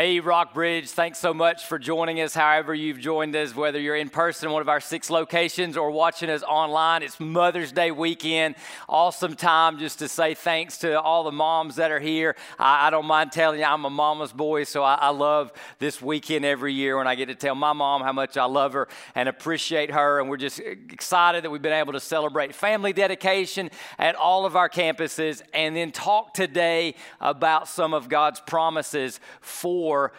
Hey, Rockbridge, thanks so much for joining us. However, you've joined us, whether you're in person in one of our six locations or watching us online, it's Mother's Day weekend. Awesome time just to say thanks to all the moms that are here. I, I don't mind telling you, I'm a mama's boy, so I, I, love this weekend every year when I get to tell my mom how much I love her and appreciate her. And we're just excited that we've been able to celebrate family dedication at all of our campuses and then talk today about some of God's promises for for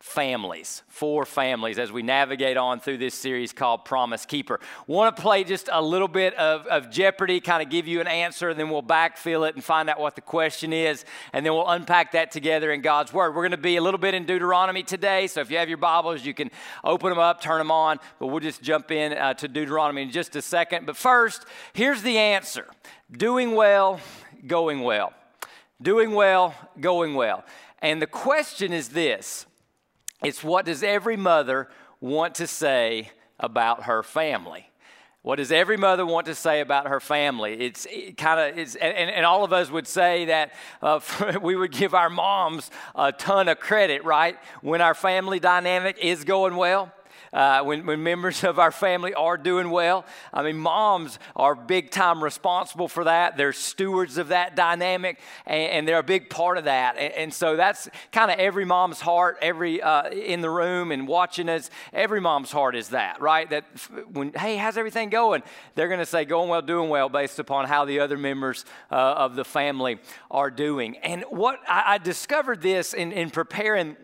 families, for families as we navigate on through this series called Promise Keeper. Want to play just a little bit of, of Jeopardy, kind of give you an answer, and then we'll backfill it and find out what the question is, and then we'll unpack that together in God's Word. We're going to be a little bit in Deuteronomy today, so if you have your Bibles, you can open them up, turn them on, but we'll just jump in uh, to Deuteronomy in just a second. But first, here's the answer doing well, going well. Doing well, going well. And the question is this it's what does every mother want to say about her family? What does every mother want to say about her family? It's it kind of, it's, and, and, all of us would say that uh, we would give our moms a ton of credit, right? When our family dynamic is going well uh, when, when members of our family are doing well. I mean, moms are big time responsible for that. They're stewards of that dynamic, and, and they're a big part of that. And, and so that's kind of every mom's heart, every uh, in the room and watching us. Every mom's heart is that, right? That when hey, how's everything going? They're going to say going well, doing well, based upon how the other members uh, of the family are doing. And what I, I discovered this in, in preparing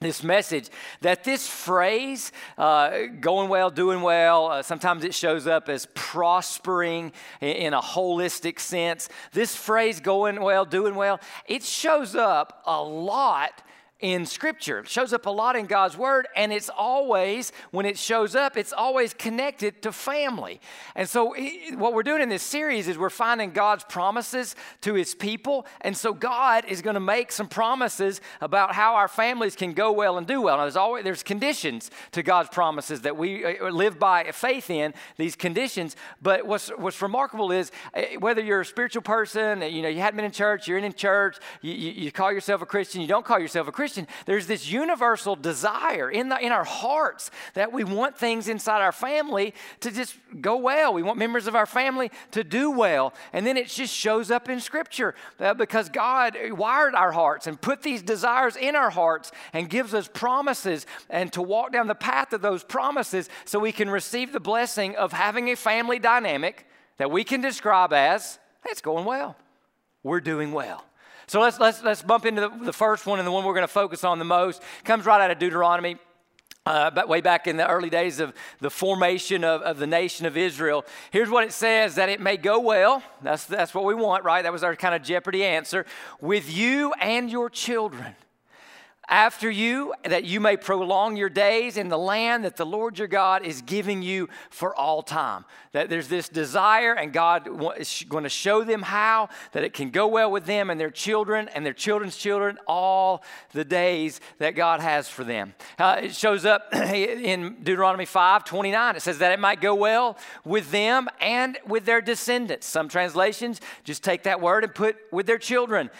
this message that this phrase uh, going well doing well uh, sometimes it shows up as prospering in, in, a holistic sense. This phrase going well doing well it shows up a lot in Scripture. It shows up a lot in God's Word, and it's always, when it shows up, it's always connected to family. And so, what we're doing in this series is we're finding God's promises to His people. And so, God is going to make some promises about how our families can go well and do well. Now, there's always there's conditions to God's promises that we uh, live by faith in, these conditions. But what's, what's remarkable is uh, whether you're a spiritual person, you know, you hadn't been in church, you're in church, you, you call yourself a Christian, you don't call yourself a Christian Christian, there's this universal desire in, the, in our hearts that we want things inside our family to just go well. We want members of our family to do well. And then it just shows up in Scripture uh, because God wired our hearts and put these desires in our hearts and gives us promises and to walk down the path of those promises so we can receive the blessing of having a family dynamic that we can describe as it's going well. We're doing well. So let's, let's, let's bump into the, the first one and the one we're going to focus on the most. Comes right out of Deuteronomy. Uh, but way back in the early days of the formation of, of the nation of Israel, here's what it says that it may go well. That's, that's what we want, right? That was our kind of Jeopardy answer. With you and your children after you, that you may prolong your days in the land that the Lord your God is giving you for all time. That there's this desire, and God is going to show them how, that it can go well with them and their children and their children's children all the days that God has for them. Uh, it shows up in Deuteronomy 5 29. It says that it might go well with them and with their descendants. Some translations just take that word and put with their children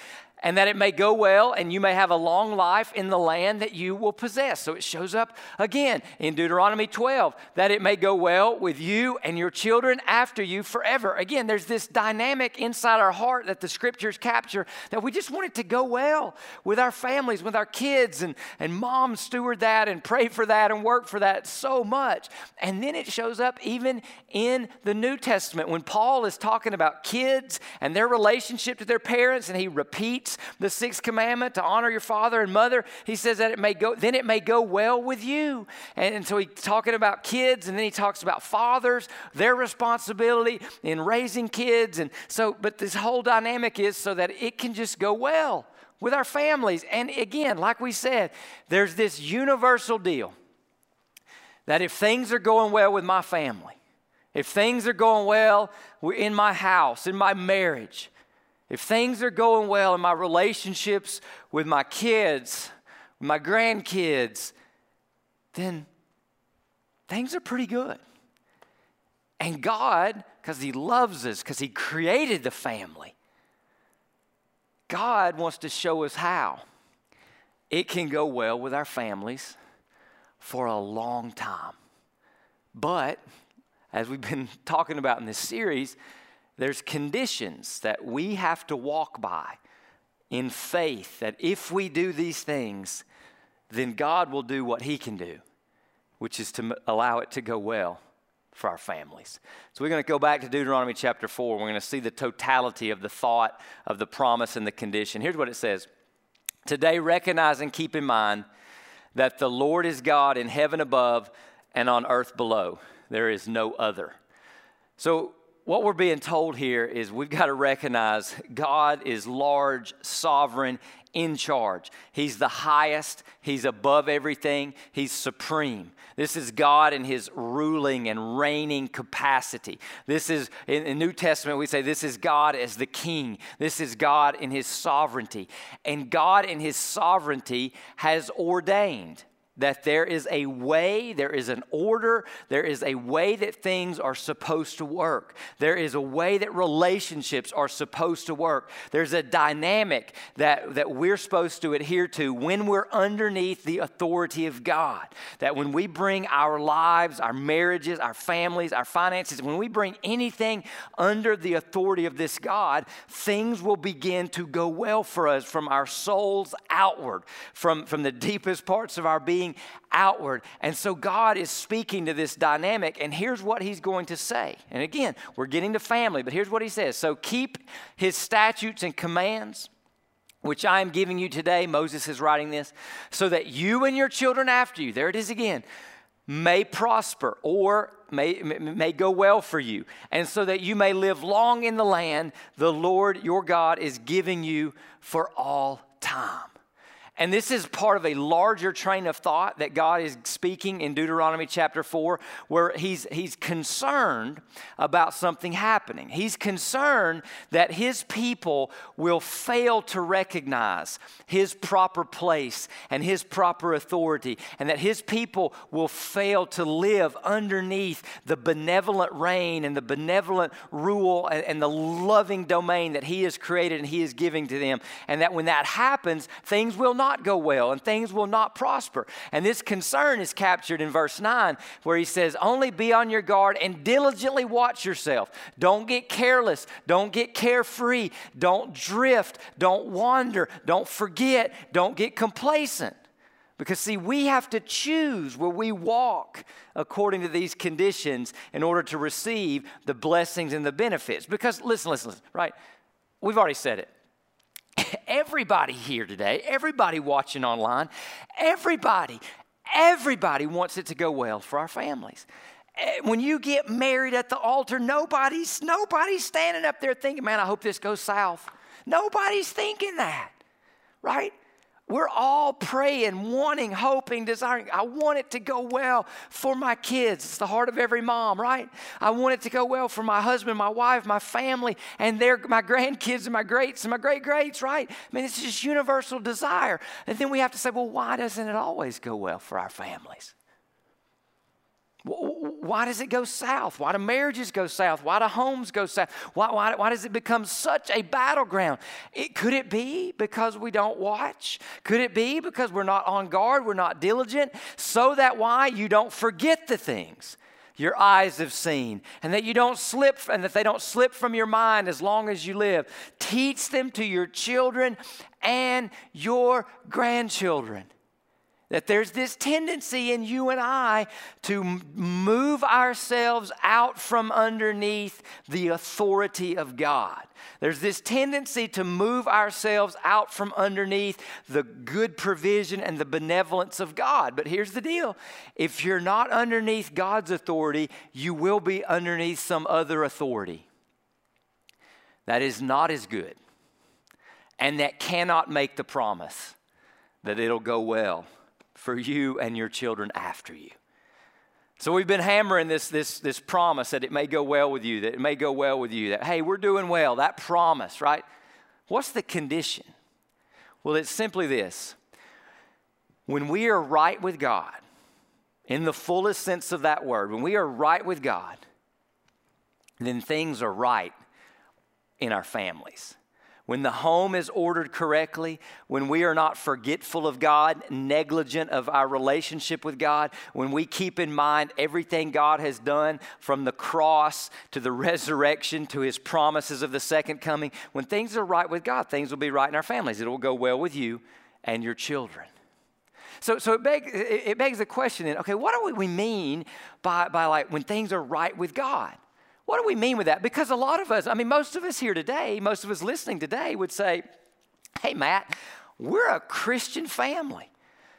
and that it may go well and you may have a long life in the land that you will possess. So it shows up again in Deuteronomy 12 that it may go well with you and your children after you forever. Again, there's this dynamic inside our heart that the scriptures capture that we just want it to go well with our families, with our kids, and, and mom steward that and pray for that and work for that so much. And then it shows up even in the New Testament when Paul is talking about kids and their relationship to their parents and he repeats the sixth commandment to honor your father and mother, he says that it may go, then it may go well with you. And, so he's talking about kids, and then he talks about fathers, their responsibility in raising kids. And so, but this whole dynamic is so that it can just go well with our families. And again, like we said, there's this universal deal that if things are going well with my family, if things are going well in my house, in my marriage, if things are going well in my relationships with my kids, my grandkids, then things are pretty good. And God, because He loves us, because He created the family, God wants to show us how. it can go well with our families for a long time. But as we've been talking about in this series, there's conditions that we have to walk by in faith that if we do these things, then God will do what He can do, which is to allow it to go well for our families. So we're going to go back to Deuteronomy chapter 4. We're going to see the totality of the thought, of the promise, and the condition. Here's what it says Today, recognize and keep in mind that the Lord is God in heaven above and on earth below. There is no other. So, what we're being told here is we've got to recognize God is large, sovereign, in charge. He's the highest, He's above everything, He's supreme. This is God in His ruling and reigning capacity. This is, in the New Testament, we say this is God as the king. This is God in His sovereignty. And God in His sovereignty has ordained that there is a way, there is an order, there is a way that things are supposed to work. There is a way that relationships are supposed to work. There's a dynamic that, that we're supposed to adhere to when we're underneath the authority of God. That when we bring our lives, our marriages, our families, our finances, when we bring anything under the authority of this God, things will begin to go well for us from our souls outward, from, from the deepest parts of our being outward. And so God is speaking to this dynamic, and here's what He's going to say. And again, we're getting to family, but here's what He says So keep His statutes and commands which I am giving you today. Moses is writing this, so that you and your children after you, there it is again, may prosper or may, may go well for you, and so that you may live long in the land the Lord your God is giving you for all time. And this is part of a larger train of thought that God is speaking in Deuteronomy chapter 4, where he's, he's concerned about something happening. He's concerned that his people will fail to recognize his proper place and his proper authority, and that his people will fail to live underneath the benevolent reign and the benevolent rule and, and the loving domain that he has created and he is giving to them. And that when that happens, things will not not go well and things will not prosper. And this concern is captured in verse 9 where he says, Only be on your guard and diligently watch yourself. Don't get careless. Don't get carefree. Don't drift. Don't wander. Don't forget. Don't get complacent. Because, see, we have to choose where we walk according to these conditions in order to receive the blessings and the benefits. Because, listen, listen, listen, right? We've already said it everybody here today, everybody watching online, everybody, everybody wants it to go well for our families. Eh, when you get married at the altar, nobody's nobody's standing up there thinking, "Man, I hope this goes south." Nobody's thinking that, right? We're all praying, wanting, hoping, desiring. I want it to go well for my kids. It's the heart of every mom, right? I want it to go well for my husband, my wife, my family, and their, my grandkids and my greats and my great greats, right? I mean, it's just universal desire. And then we have to say, well, why doesn't it always go well for our families? Why does it go south? Why do marriages go south? Why do homes go south? Why, why, why does it become such a battleground? It, could it be because we don't watch? Could it be because we're not on guard, we're not diligent? So that why you don't forget the things your eyes have seen, and that you don't slip, and that they don't slip from your mind as long as you live. Teach them to your children and your grandchildren that there's this tendency in you and I to move ourselves out from underneath the authority of God. There's this tendency to move ourselves out from underneath the good provision and the benevolence of God. But here's the deal if you're not underneath God's authority, you will be underneath some other authority that is not as good and that cannot make the promise that it'll go well for you and your children after you. So we've been hammering this, this, this promise that it may go well with you, that it may go well with you, that, hey, we're doing well, that promise, right? What's the condition? Well, it's simply this when we are right with God, in the fullest sense of that word, when we are right with God, then things are right in our families when the home is ordered correctly, when we are not forgetful of God, negligent of our relationship with God, when we keep in mind everything God has done from the cross to the resurrection to his promises of the second coming, when things are right with God, things will be right in our families. It will go well with you and your children. So, so it, begs, it begs the question then, okay, what do we mean by, by like when things are right with God? What do we mean with that? Because a lot of us, I mean, most of us here today, most of us listening today would say, hey, Matt, we're a Christian family.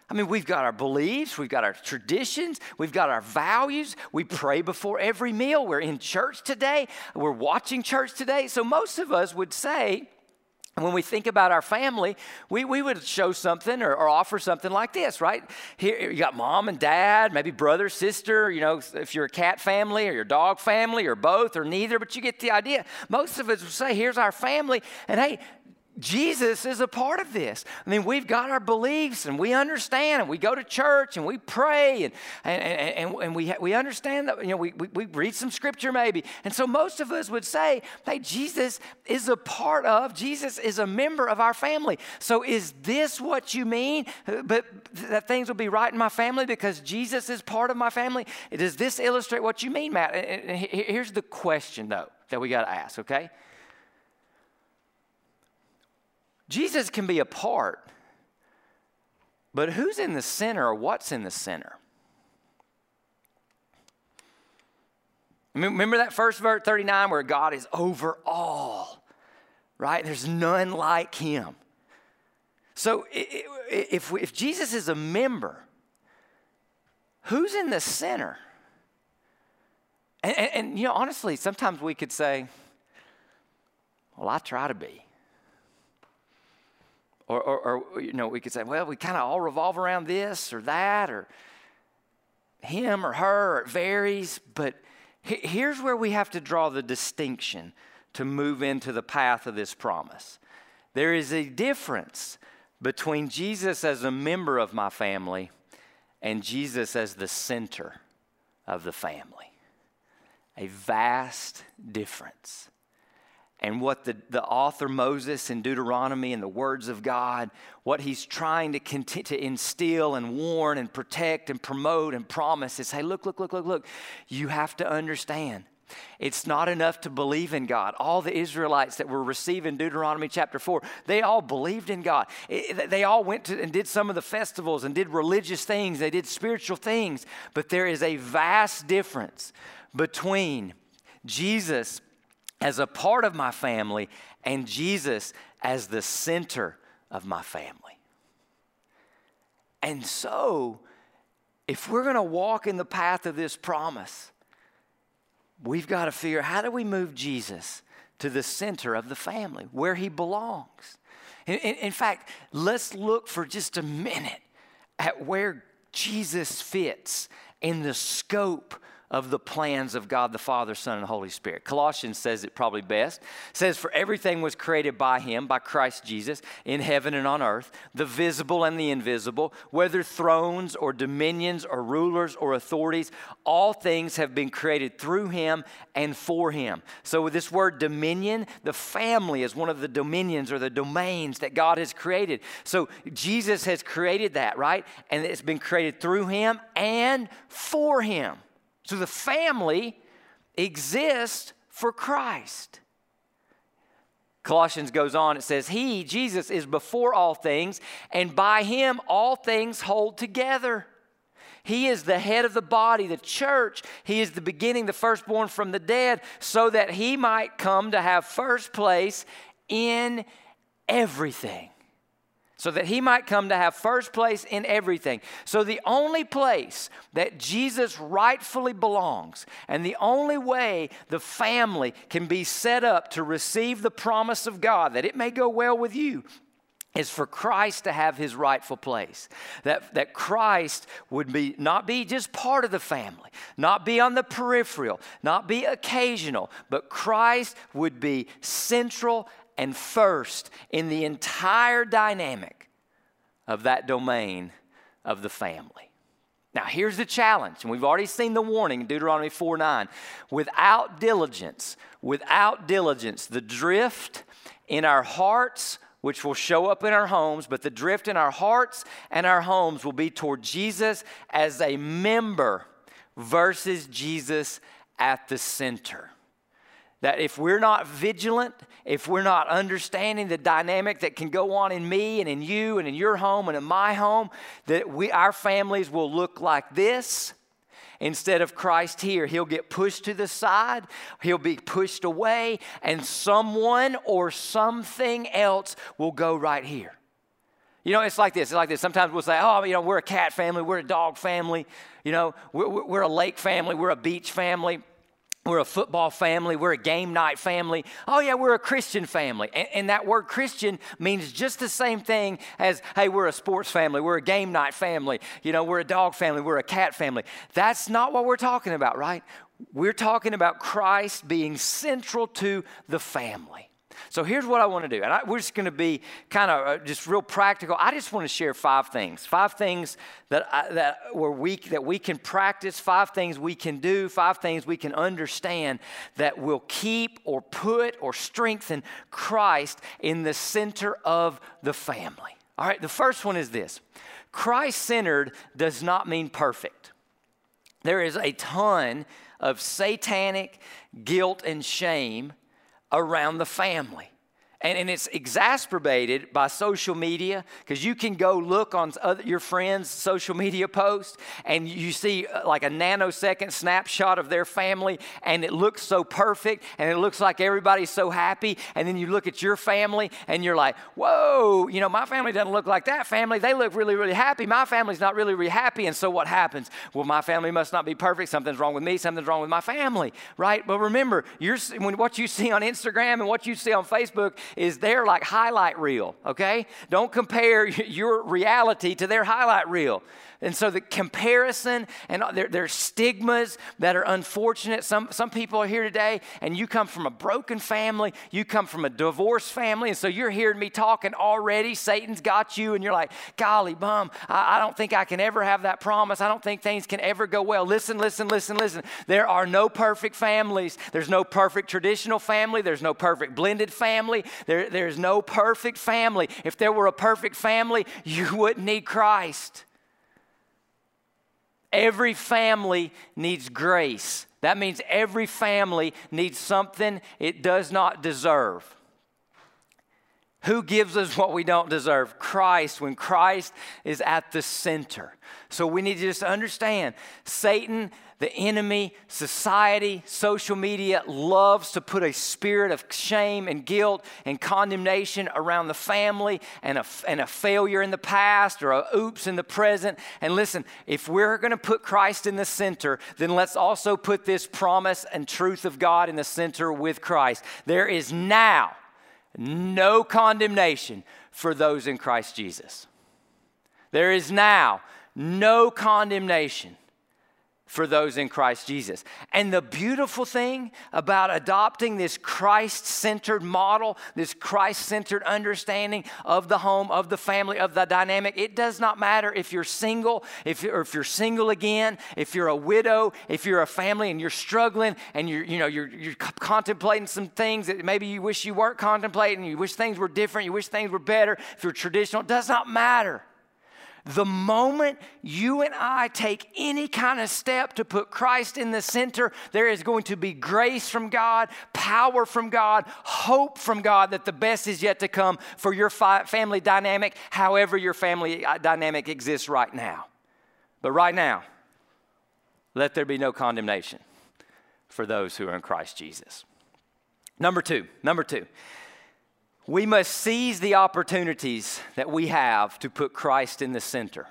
I mean, we've got our beliefs, we've got our traditions, we've got our values. We pray before every meal. We're in church today, we're watching church today. So, most of us would say, when we think about our family, we, we would show something or, or, offer something like this, right? Here you got mom and dad, maybe brother, sister, you know, if you're a cat family or your dog family or both or neither, but you get the idea. Most of us would say, here's our family, and hey, Jesus is a part of this. I mean, we've got our beliefs and we understand and we go to church and we pray and, and, and, and we, we understand that, you know, we, we, we read some scripture maybe. And so most of us would say, hey, Jesus is a part of, Jesus is a member of our family. So is this what you mean? But that things will be right in my family because Jesus is part of my family? Does this illustrate what you mean, Matt? Here's the question, though, that we got to ask, okay? Jesus can be a part, but who's in the center or what's in the center? Remember that first verse 39 where God is over all, right? There's none like him. So if, if Jesus is a member, who's in the center? And, and, and, you know, honestly, sometimes we could say, well, I try to be. Or, or, or, you know, we could say, well, we kind of all revolve around this or that or him or her, or it varies. But here's where we have to draw the distinction to move into the path of this promise. There is a difference between Jesus as a member of my family and Jesus as the center of the family. A vast difference and what the, the author Moses in Deuteronomy and the words of God, what he's trying to, continue, to instill and warn and protect and promote and promise is hey, look, look, look, look, look. You have to understand. It's not enough to believe in God. All the Israelites that were receiving Deuteronomy chapter 4, they all believed in God. They all went to and did some of the festivals and did religious things, they did spiritual things. But there is a vast difference between Jesus as a part of my family and Jesus as the center of my family. And so, if we're going to walk in the path of this promise, we've got to figure how do we move Jesus to the center of the family, where he belongs. In, in, in fact, let's look for just a minute at where Jesus fits in the scope of the plans of God the Father, Son, and Holy Spirit. Colossians says it probably best. It says, For everything was created by him, by Christ Jesus, in heaven and on earth, the visible and the invisible, whether thrones or dominions or rulers or authorities, all things have been created through him and for him. So with this word dominion, the family is one of the dominions or the domains that God has created. So Jesus has created that, right? And it's been created through him and for him. So the family exists for Christ. Colossians goes on, it says, He, Jesus, is before all things, and by Him all things hold together. He is the head of the body, the church. He is the beginning, the firstborn from the dead, so that He might come to have first place in everything so that he might come to have first place in everything. So, the only place that Jesus rightfully belongs, and the only way the family can be set up to receive the promise of God, that it may go well with you, is for Christ to have his rightful place. That, that Christ would be not be just part of the family, not be on the peripheral, not be occasional, but Christ would be central and first in the entire dynamic of that domain of the family. Now, here's the challenge, and we've already seen the warning in Deuteronomy 4 9. Without diligence, without diligence, the drift in our hearts, which will show up in our homes, but the drift in our hearts and our homes will be toward Jesus as a member versus Jesus at the center. That if we're not vigilant, if we're not understanding the dynamic that can go on in me and in you and in your home and in my home, that we, our families will look like this instead of Christ here. He'll get pushed to the side, he'll be pushed away, and someone or something else will go right here. You know, it's like this. It's like this. Sometimes we'll say, oh, you know, we're a cat family, we're a dog family, you know, we're, we're a lake family, we're a beach family. We're a football family. We're a game night family. Oh, yeah, we're a Christian family. And, and, that word Christian means just the same thing as, hey, we're a sports family. We're a game night family. You know, we're a dog family. We're a cat family. That's not what we're talking about, right? We're talking about Christ being central to the family. So here's what I want to do. And I, we're just going to be kind of uh, just real practical. I just want to share five things. Five things that, I, that, were weak, that we can practice, five things we can do, five things we can understand that will keep or put or strengthen Christ in the center of the family. All right, the first one is this Christ centered does not mean perfect. There is a ton of satanic guilt and shame around the family. And, and it's exacerbated by social media because you can go look on other, your friends' social media posts and you see uh, like a nanosecond snapshot of their family and it looks so perfect and it looks like everybody's so happy. And then you look at your family and you're like, whoa, you know, my family doesn't look like that family. They look really, really happy. My family's not really, really happy. And so what happens? Well, my family must not be perfect. Something's wrong with me. Something's wrong with my family, right? But remember, you're, when what you see on Instagram and what you see on Facebook is their like highlight reel, okay? Don't compare your reality to their highlight reel. And so the comparison and there, there's stigmas that are unfortunate. Some, some people are here today and you come from a broken family, you come from a divorced family, and so you're hearing me talking already. Satan's got you, and you're like, golly, bum, I, I don't think I can ever have that promise. I don't think things can ever go well. Listen, listen, listen, listen. There are no perfect families. There's no perfect traditional family. There's no perfect blended family. There, there's no perfect family. If there were a perfect family, you wouldn't need Christ. Every family needs grace. That means every family needs something it does not deserve. Who gives us what we don't deserve? Christ, when Christ is at the center. So we need to just understand Satan the enemy, society, social media loves to put a spirit of shame and guilt and condemnation around the family and a, and a failure in the past or a oops in the present. And listen, if we're going to put Christ in the center, then let's also put this promise and truth of God in the center with Christ. There is now no condemnation for those in Christ Jesus. There is now no condemnation for those in Christ Jesus. And the beautiful thing about adopting this Christ centered model, this Christ centered understanding of the home, of the family, of the dynamic, it does not matter if you're single, if you're, if you're single again, if you're a widow, if you're a family and you're struggling and you're, you know, you're, you're contemplating some things that maybe you wish you weren't contemplating, you wish things were different, you wish things were better, if you're traditional, it does not matter. The moment you and I take any kind of step to put Christ in the center, there is going to be grace from God, power from God, hope from God that the best is yet to come for your family dynamic, however your family uh, dynamic exists right now. But right now, let there be no condemnation for those who are in Christ Jesus. Number two, number two. We must seize the opportunities that we have to put Christ in the center.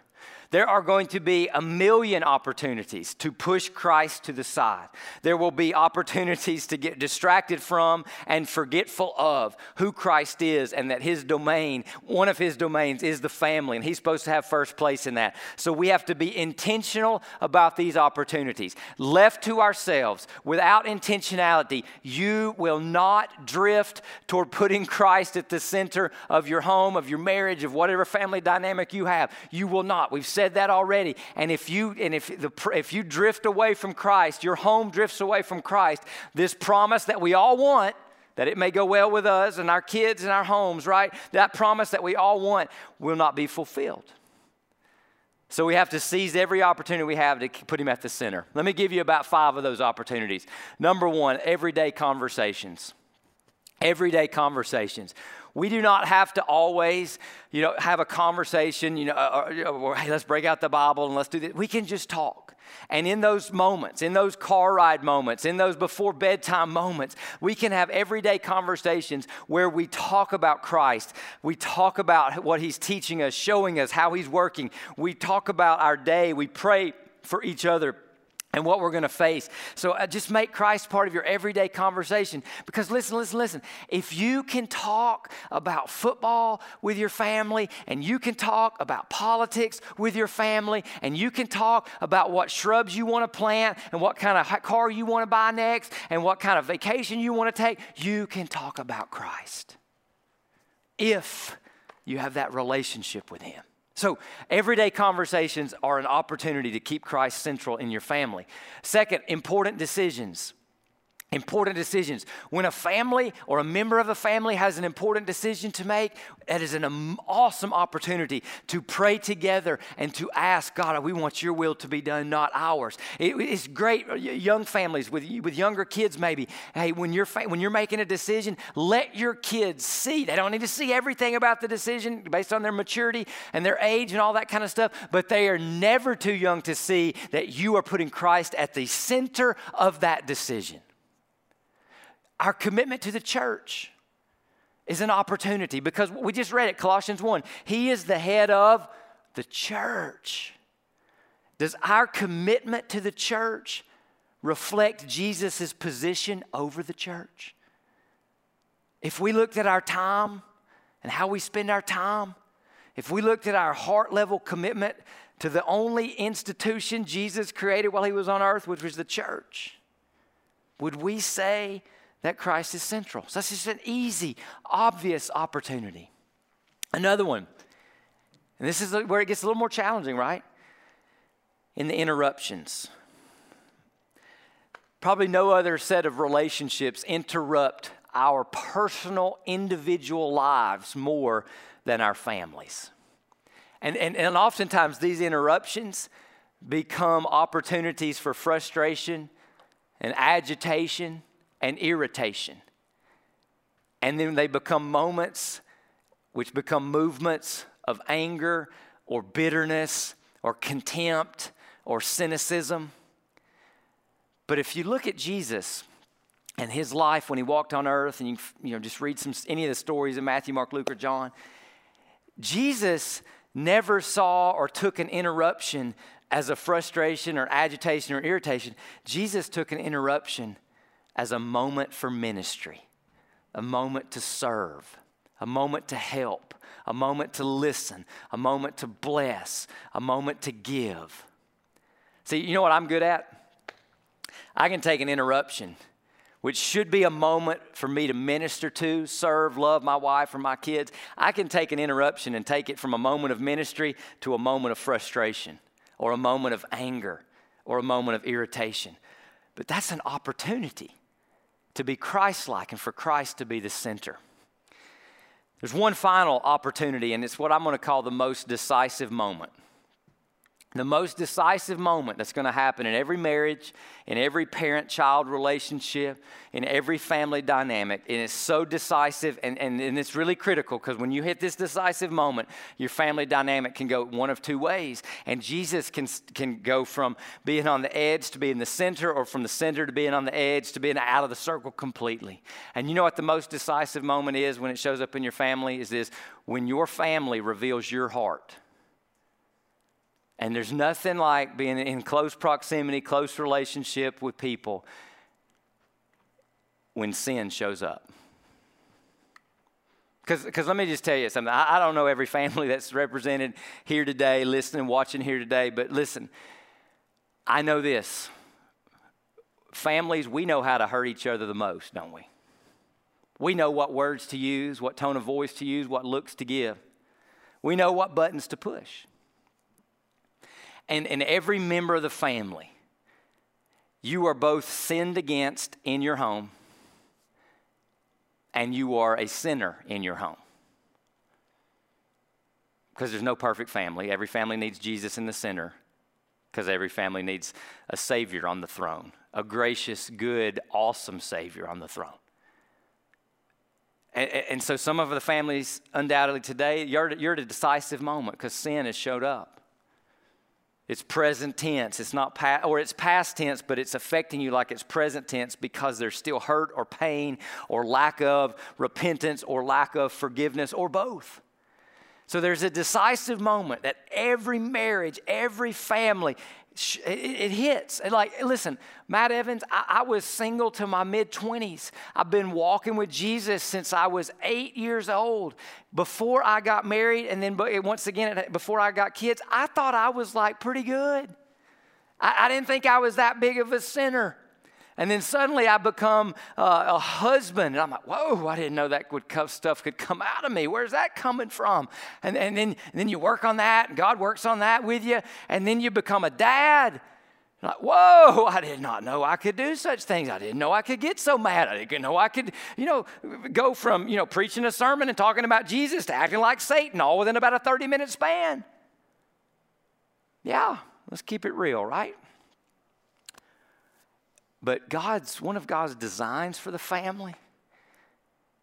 There are going to be a million opportunities to push Christ to the side. There will be opportunities to get distracted from and forgetful of who Christ is and that his domain, one of his domains, is the family, and he's supposed to have first place in that. So we have to be intentional about these opportunities. Left to ourselves, without intentionality, you will not drift toward putting Christ at the center of your home, of your marriage, of whatever family dynamic you have. You will not. We've said that already. And if you and if the if you drift away from Christ, your home drifts away from Christ, this promise that we all want, that it may go well with us and our kids and our homes, right? That promise that we all want will not be fulfilled. So we have to seize every opportunity we have to put him at the center. Let me give you about five of those opportunities. Number one, everyday conversations. Everyday conversations. We do not have to always, you know, have a conversation, you know, uh, uh, or, or, hey, let's break out the Bible and let's do this. We can just talk. And in those moments, in those car ride moments, in those before bedtime moments, we can have everyday conversations where we talk about Christ. We talk about what He's teaching us, showing us how He's working. We talk about our day. We pray for each other and what we're going to face. So uh, just make Christ part of your everyday conversation. Because listen, listen, listen. If you can talk about football with your family, and you can talk about politics with your family, and you can talk about what shrubs you want to plant, and what kind of car you want to buy next, and what kind of vacation you want to take, you can talk about Christ. If you have that relationship with Him. So, everyday conversations are an opportunity to keep Christ central in your family. Second, important decisions. Important decisions. When a family or a member of a family has an important decision to make, that is an awesome opportunity to pray together and to ask God, we want your will to be done, not ours. It, it's great, uh, young families with, with younger kids maybe. Hey, when you're, when you're making a decision, let your kids see. They don't need to see everything about the decision based on their maturity and their age and all that kind of stuff, but they are never too young to see that you are putting Christ at the center of that decision. Our commitment to the church is an opportunity because we just read it, Colossians 1. He is the head of the church. Does our commitment to the church reflect Jesus' position over the church? If we looked at our time and how we spend our time, if we looked at our heart level commitment to the only institution Jesus created while he was on earth, which was the church, would we say that Christ is central. So that's just an easy, obvious opportunity. Another one, and this is where it gets a little more challenging, right? In the interruptions. Probably no other set of relationships interrupt our personal, individual lives more than our families. And, and, and oftentimes, these interruptions become opportunities for frustration and agitation and irritation. And then they become moments which become movements of anger or bitterness or contempt or cynicism. But if you look at Jesus and his life when he walked on earth, and you, you know, just read some, any of the stories of Matthew, Mark, Luke, or John, Jesus never saw or took an interruption as a frustration or agitation or irritation. Jesus took an interruption as a moment for ministry, a moment to serve, a moment to help, a moment to listen, a moment to bless, a moment to give. See, you know what I'm good at? I can take an interruption, which should be a moment for me to minister to, serve, love my wife or my kids. I can take an interruption and take it from a moment of ministry to a moment of frustration or a moment of anger or a moment of irritation. But that's an opportunity to be Christ like and for Christ to be the center. There's one final opportunity, and it's what I'm going to call the most decisive moment the most decisive moment that's going to happen in every marriage, in every parent child relationship, in every family dynamic. And it's so decisive and, and, and it's really critical because when you hit this decisive moment, your family dynamic can go one of two ways. And Jesus can, can go from being on the edge to being the center, or from the center to being on the edge to being out of the circle completely. And you know what the most decisive moment is when it shows up in your family? Is this when your family reveals your heart. And there's nothing like being in close proximity, close relationship with people when sin shows up. Because let me just tell you something. I, I don't know every family that's represented here today, listening, watching here today, but listen, I know this. Families, we know how to hurt each other the most, don't we? We know what words to use, what tone of voice to use, what looks to give. We know what buttons to push and, and every member of the family, you are both sinned against in your home and you are a sinner in your home. Because there's no perfect family. Every family needs Jesus in the center, because every family needs a Savior on the throne, a gracious, good, awesome Savior on the throne. And, and so, some of the families, undoubtedly today, you're, you're at a decisive moment because sin has showed up. It's present tense. It's not or it's past tense, but it's affecting you like it's present tense because there's still hurt or pain or lack of repentance or lack of forgiveness or both. So there's a decisive moment that every marriage, every family, it, hits. like, listen, Matt Evans, I, I was single to my mid 20s. I've been walking with Jesus since I was eight years old. Before I got married, and then once again, before I got kids, I thought I was like pretty good. I, I didn't think I was that big of a sinner. And then suddenly I become uh, a husband. And I'm like, whoa, I didn't know that would stuff could come out of me. Where's that coming from? And, and, then, and then you work on that, and God works on that with you. And then you become a dad. Like, whoa, I did not know I could do such things. I didn't know I could get so mad. I didn't know I could, you know, go from, you know, preaching a sermon and talking about Jesus to acting like Satan all within about a 30 minute span. Yeah, let's keep it real, right? But God's one of God's designs for the family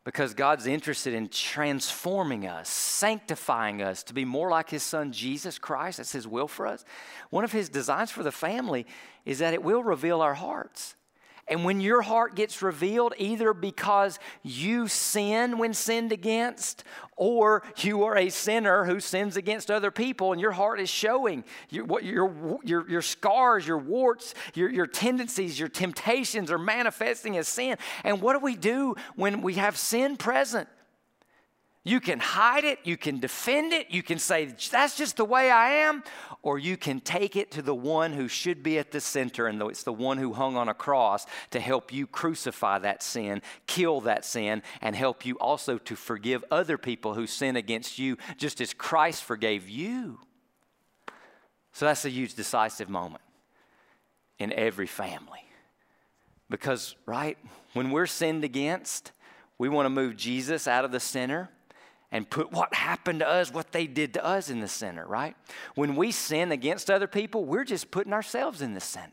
because God's interested in transforming us, sanctifying us to be more like His Son Jesus Christ. That's His will for us. One of His designs for the family is that it will reveal our hearts. And when your heart gets revealed, either because you sin when sinned against, or you are a sinner who sins against other people, and your heart is showing your, what, your, your, your scars, your warts, your, your tendencies, your temptations are manifesting as sin. And what do we do when we have sin present? You can hide it, you can defend it, you can say, that's just the way I am, or you can take it to the one who should be at the center, and it's the one who hung on a cross to help you crucify that sin, kill that sin, and help you also to forgive other people who sin against you, just as Christ forgave you. So that's a huge decisive moment in every family. Because, right, when we're sinned against, we want to move Jesus out of the center and put what happened to us, what they did to us in the center, right? When we sin against other people, we're just putting ourselves in the center.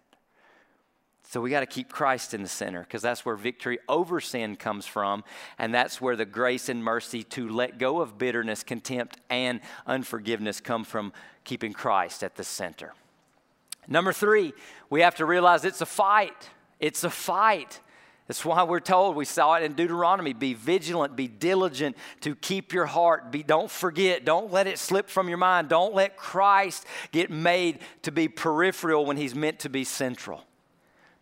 So we got to keep Christ in the center because that's where victory over sin comes from. And that's where the grace and mercy to let go of bitterness, contempt, and unforgiveness come from keeping Christ at the center. Number three, we have to realize it's a fight. It's a fight. That's why we're told, we saw it in Deuteronomy be vigilant, be diligent to keep your heart. Be, don't forget, don't let it slip from your mind. Don't let Christ get made to be peripheral when he's meant to be central.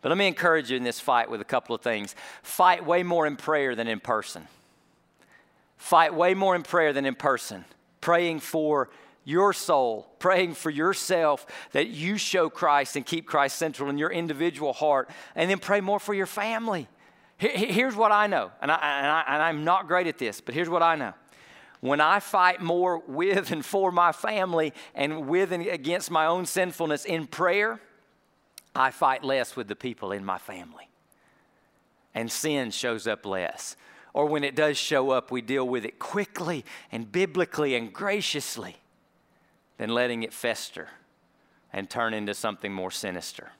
But let me encourage you in this fight with a couple of things. Fight way more in prayer than in person. Fight way more in prayer than in person. Praying for your soul, praying for yourself that you show Christ and keep Christ central in your individual heart, and then pray more for your family. Here's what I know, and, I, am not great at this, but here's what I know. When I fight more with and for my family and with and against my own sinfulness in prayer, I fight less with the people in my family. And sin shows up less. Or when it does show up, we deal with it quickly and biblically and graciously than letting it fester and turn into something more sinister.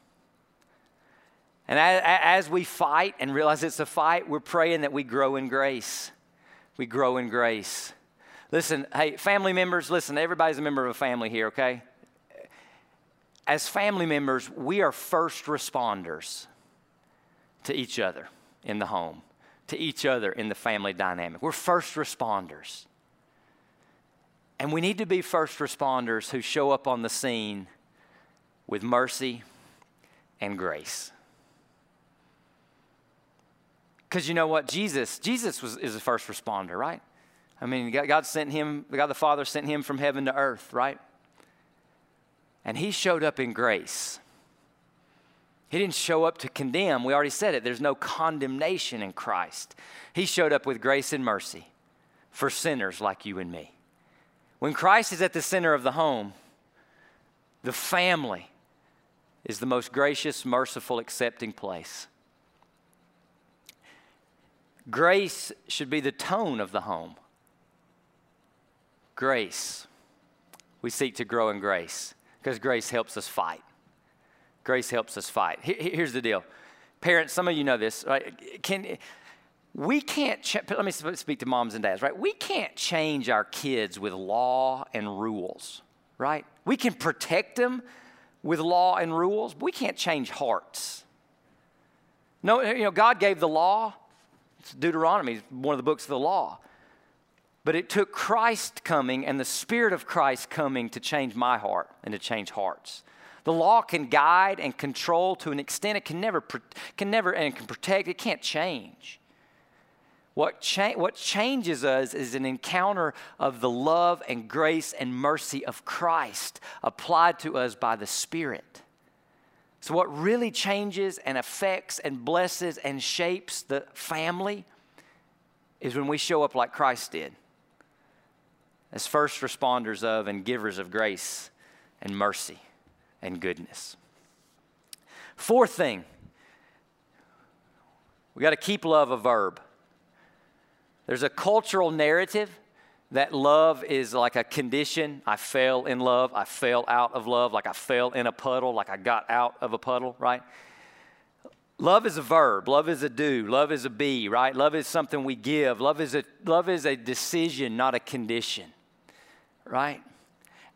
And as we fight and realize it's a fight, we're praying that we grow in grace. We grow in grace. Listen, hey, family members, listen, everybody's a member of a family here, okay? As family members, we are first responders to each other in the home, to each other in the family dynamic. We're first responders. And we need to be first responders who show up on the scene with mercy and grace. Because you know what? Jesus, Jesus was, is a first responder, right? I mean, God sent him, God the Father sent him from heaven to earth, right? And he showed up in grace. He didn't show up to condemn. We already said it. There's no condemnation in Christ. He showed up with grace and mercy for sinners like you and me. When Christ is at the center of the home, the family is the most gracious, merciful, accepting place. Grace should be the tone of the home. Grace. We seek to grow in grace because grace helps us fight. Grace helps us fight. Here's the deal. Parents, some of you know this, right? Can we can't ch- let me speak to moms and dads, right? We can't change our kids with law and rules, right? We can protect them with law and rules, but we can't change hearts. No, you know, God gave the law. It's Deuteronomy, one of the books of the law. But it took Christ coming and the Spirit of Christ coming to change my heart and to change hearts. The law can guide and control to an extent it can never, can never and can protect. It can't change. What, cha- what changes us is an encounter of the love and grace and mercy of Christ applied to us by the Spirit. So, what really changes and affects and blesses and shapes the family is when we show up like Christ did as first responders of and givers of grace and mercy and goodness. Fourth thing, we got to keep love a verb. There's a cultural narrative that love is like a condition. I fell in love. I fell out of love, like I fell in a puddle, like I got out of a puddle, right? Love is a verb. Love is a do. Love is a be, right? Love is something we give. Love is a, love is a decision, not a condition, right?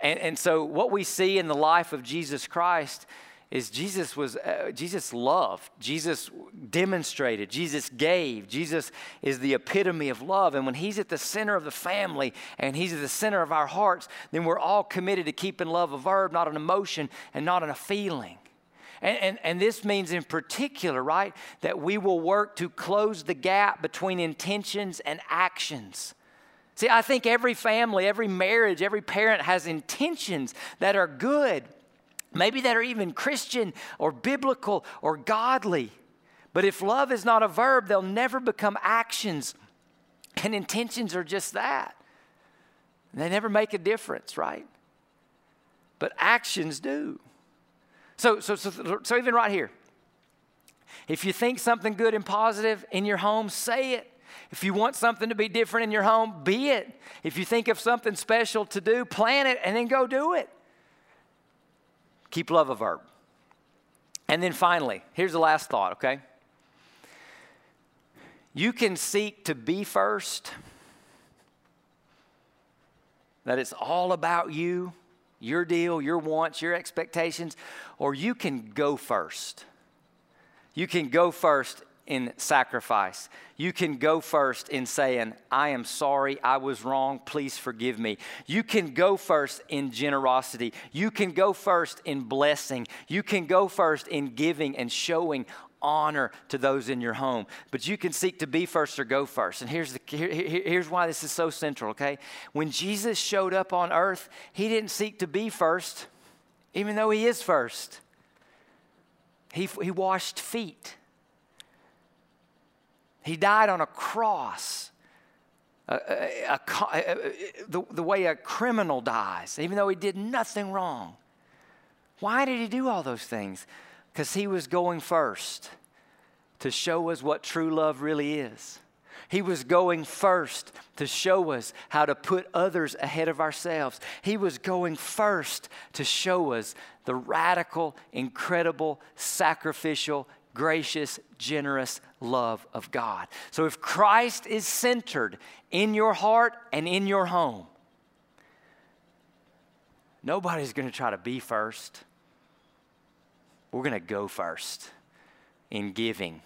And, and so, what we see in the life of Jesus Christ is Jesus was uh, Jesus loved, Jesus demonstrated, Jesus gave. Jesus is the epitome of love. And when he's at the center of the family and he's at the center of our hearts, then we're all committed to keeping love a verb, not an emotion and not in a feeling. And, and, and this means, in particular, right, that we will work to close the gap between intentions and actions. See, I think every family, every marriage, every parent has intentions that are good maybe that are even Christian or biblical or godly. But if love is not a verb, they'll never become actions. And intentions are just that. They never make a difference, right? But actions do. So, so, so, so even right here, if you think something good and positive in your home, say it. If you want something to be different in your home, be it. If you think of something special to do, plan it and then go do it. Keep love a verb. And then finally, here's the last thought, okay? You can seek to be first, that it's all about you, your deal, your wants, your expectations, or you can go first. You can go first in sacrifice. You can go first in saying, I am sorry, I was wrong, please forgive me. You can go first in generosity. You can go first in blessing. You can go first in giving and showing honor to those in your home. But you can seek to be first or go first. And here's, the, here, here's why this is so central, okay? When Jesus showed up on earth, he didn't seek to be first, even though he is first. He, he washed feet. He died on a cross. A, a, a, the, the way a criminal dies, even though he did nothing wrong. Why did he do all those things? Because he was going first to show us what true love really is. He was going first to show us how to put others ahead of ourselves. He was going first to show us the radical, incredible, sacrificial, gracious, generous love of God. So if Christ is centered in your heart and in your home, nobody's going to try to be first. We're going to go first in giving,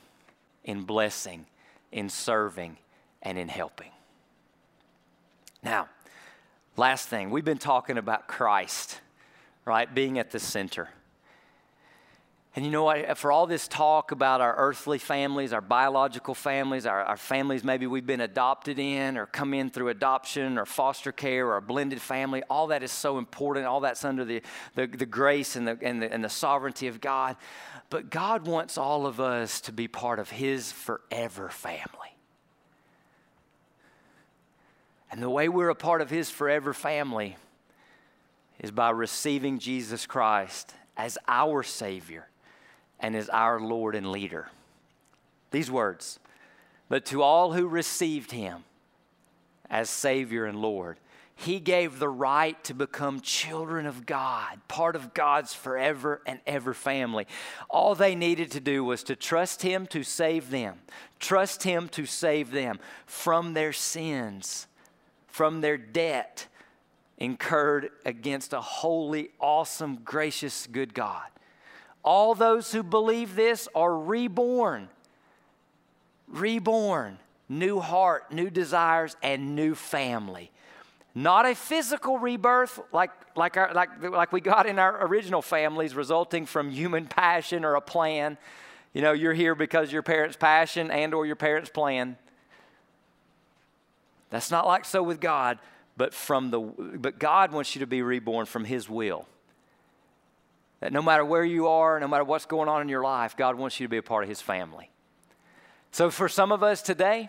in blessing, in serving, and in helping. Now, last thing, we've been talking about Christ, right, being at the center. And you know what? For all this talk about our earthly families, our biological families, our, our, families maybe we've been adopted in or come in through adoption or foster care or a blended family, all that is so important. All that's under the, the, the grace and the, and, the, and the sovereignty of God. But God wants all of us to be part of His forever family. And the way we're a part of His forever family is by receiving Jesus Christ as our Savior and is our Lord and leader. These words But to all who received him as Savior and Lord, he gave the right to become children of God, part of God's forever and ever family. All they needed to do was to trust Him to save them, trust Him to save them from their sins, from their debt incurred against a holy, awesome, gracious, good God. All those who believe this are reborn, reborn, new heart, new desires, and new family. Not a physical rebirth like, like, our, like, like we got in our original families, resulting from human passion or a plan. You know, you're here because your parents' passion and or your parents' plan. That's not like so with God, but from the but God wants you to be reborn from his will. That no matter where you are, no matter what's going on in your life, God wants you to be a part of his family. So for some of us today,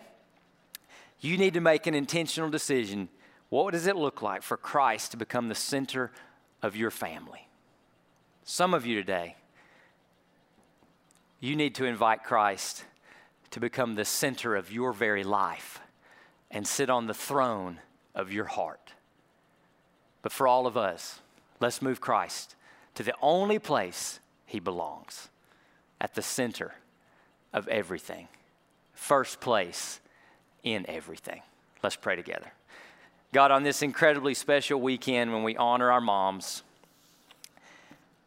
you need to make an intentional decision what does it look like for Christ to become the center of your family? Some of you today, you need to invite Christ to become the center of your very life and sit on the throne of your heart. But for all of us, let's move Christ to the only place he belongs at the center of everything, first place in everything. Let's pray together. God, on this incredibly special weekend when we honor our moms,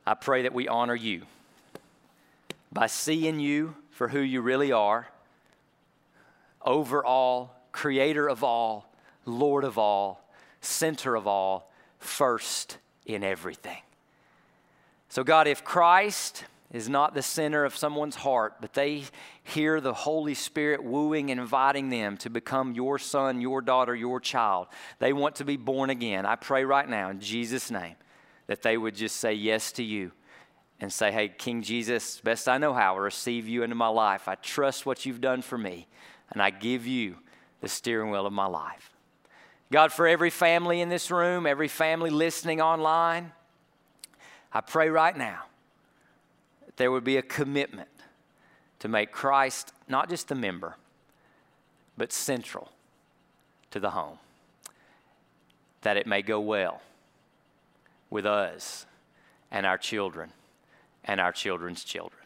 I pray that we honor you by seeing you for who you really are, over all, creator of all, Lord of all, center of all, first in everything. So, God, if Christ is not the center of someone's heart, but they hear the Holy Spirit wooing and inviting them to become your son, your daughter, your child. They want to be born again. I pray right now in Jesus' name that they would just say yes to you and say, Hey, King Jesus, best I know how, I receive you into my life. I trust what you've done for me, and I give you the steering wheel of my life. God, for every family in this room, every family listening online, I pray right now that there would be a commitment to make Christ not just the member, but central to the home. That it may go well with us and our children and our children's children.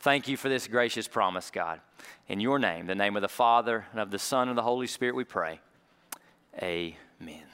Thank you for this gracious promise, God. In your name, the name of the Father and of the Son and of the Holy Spirit, we pray. Amen.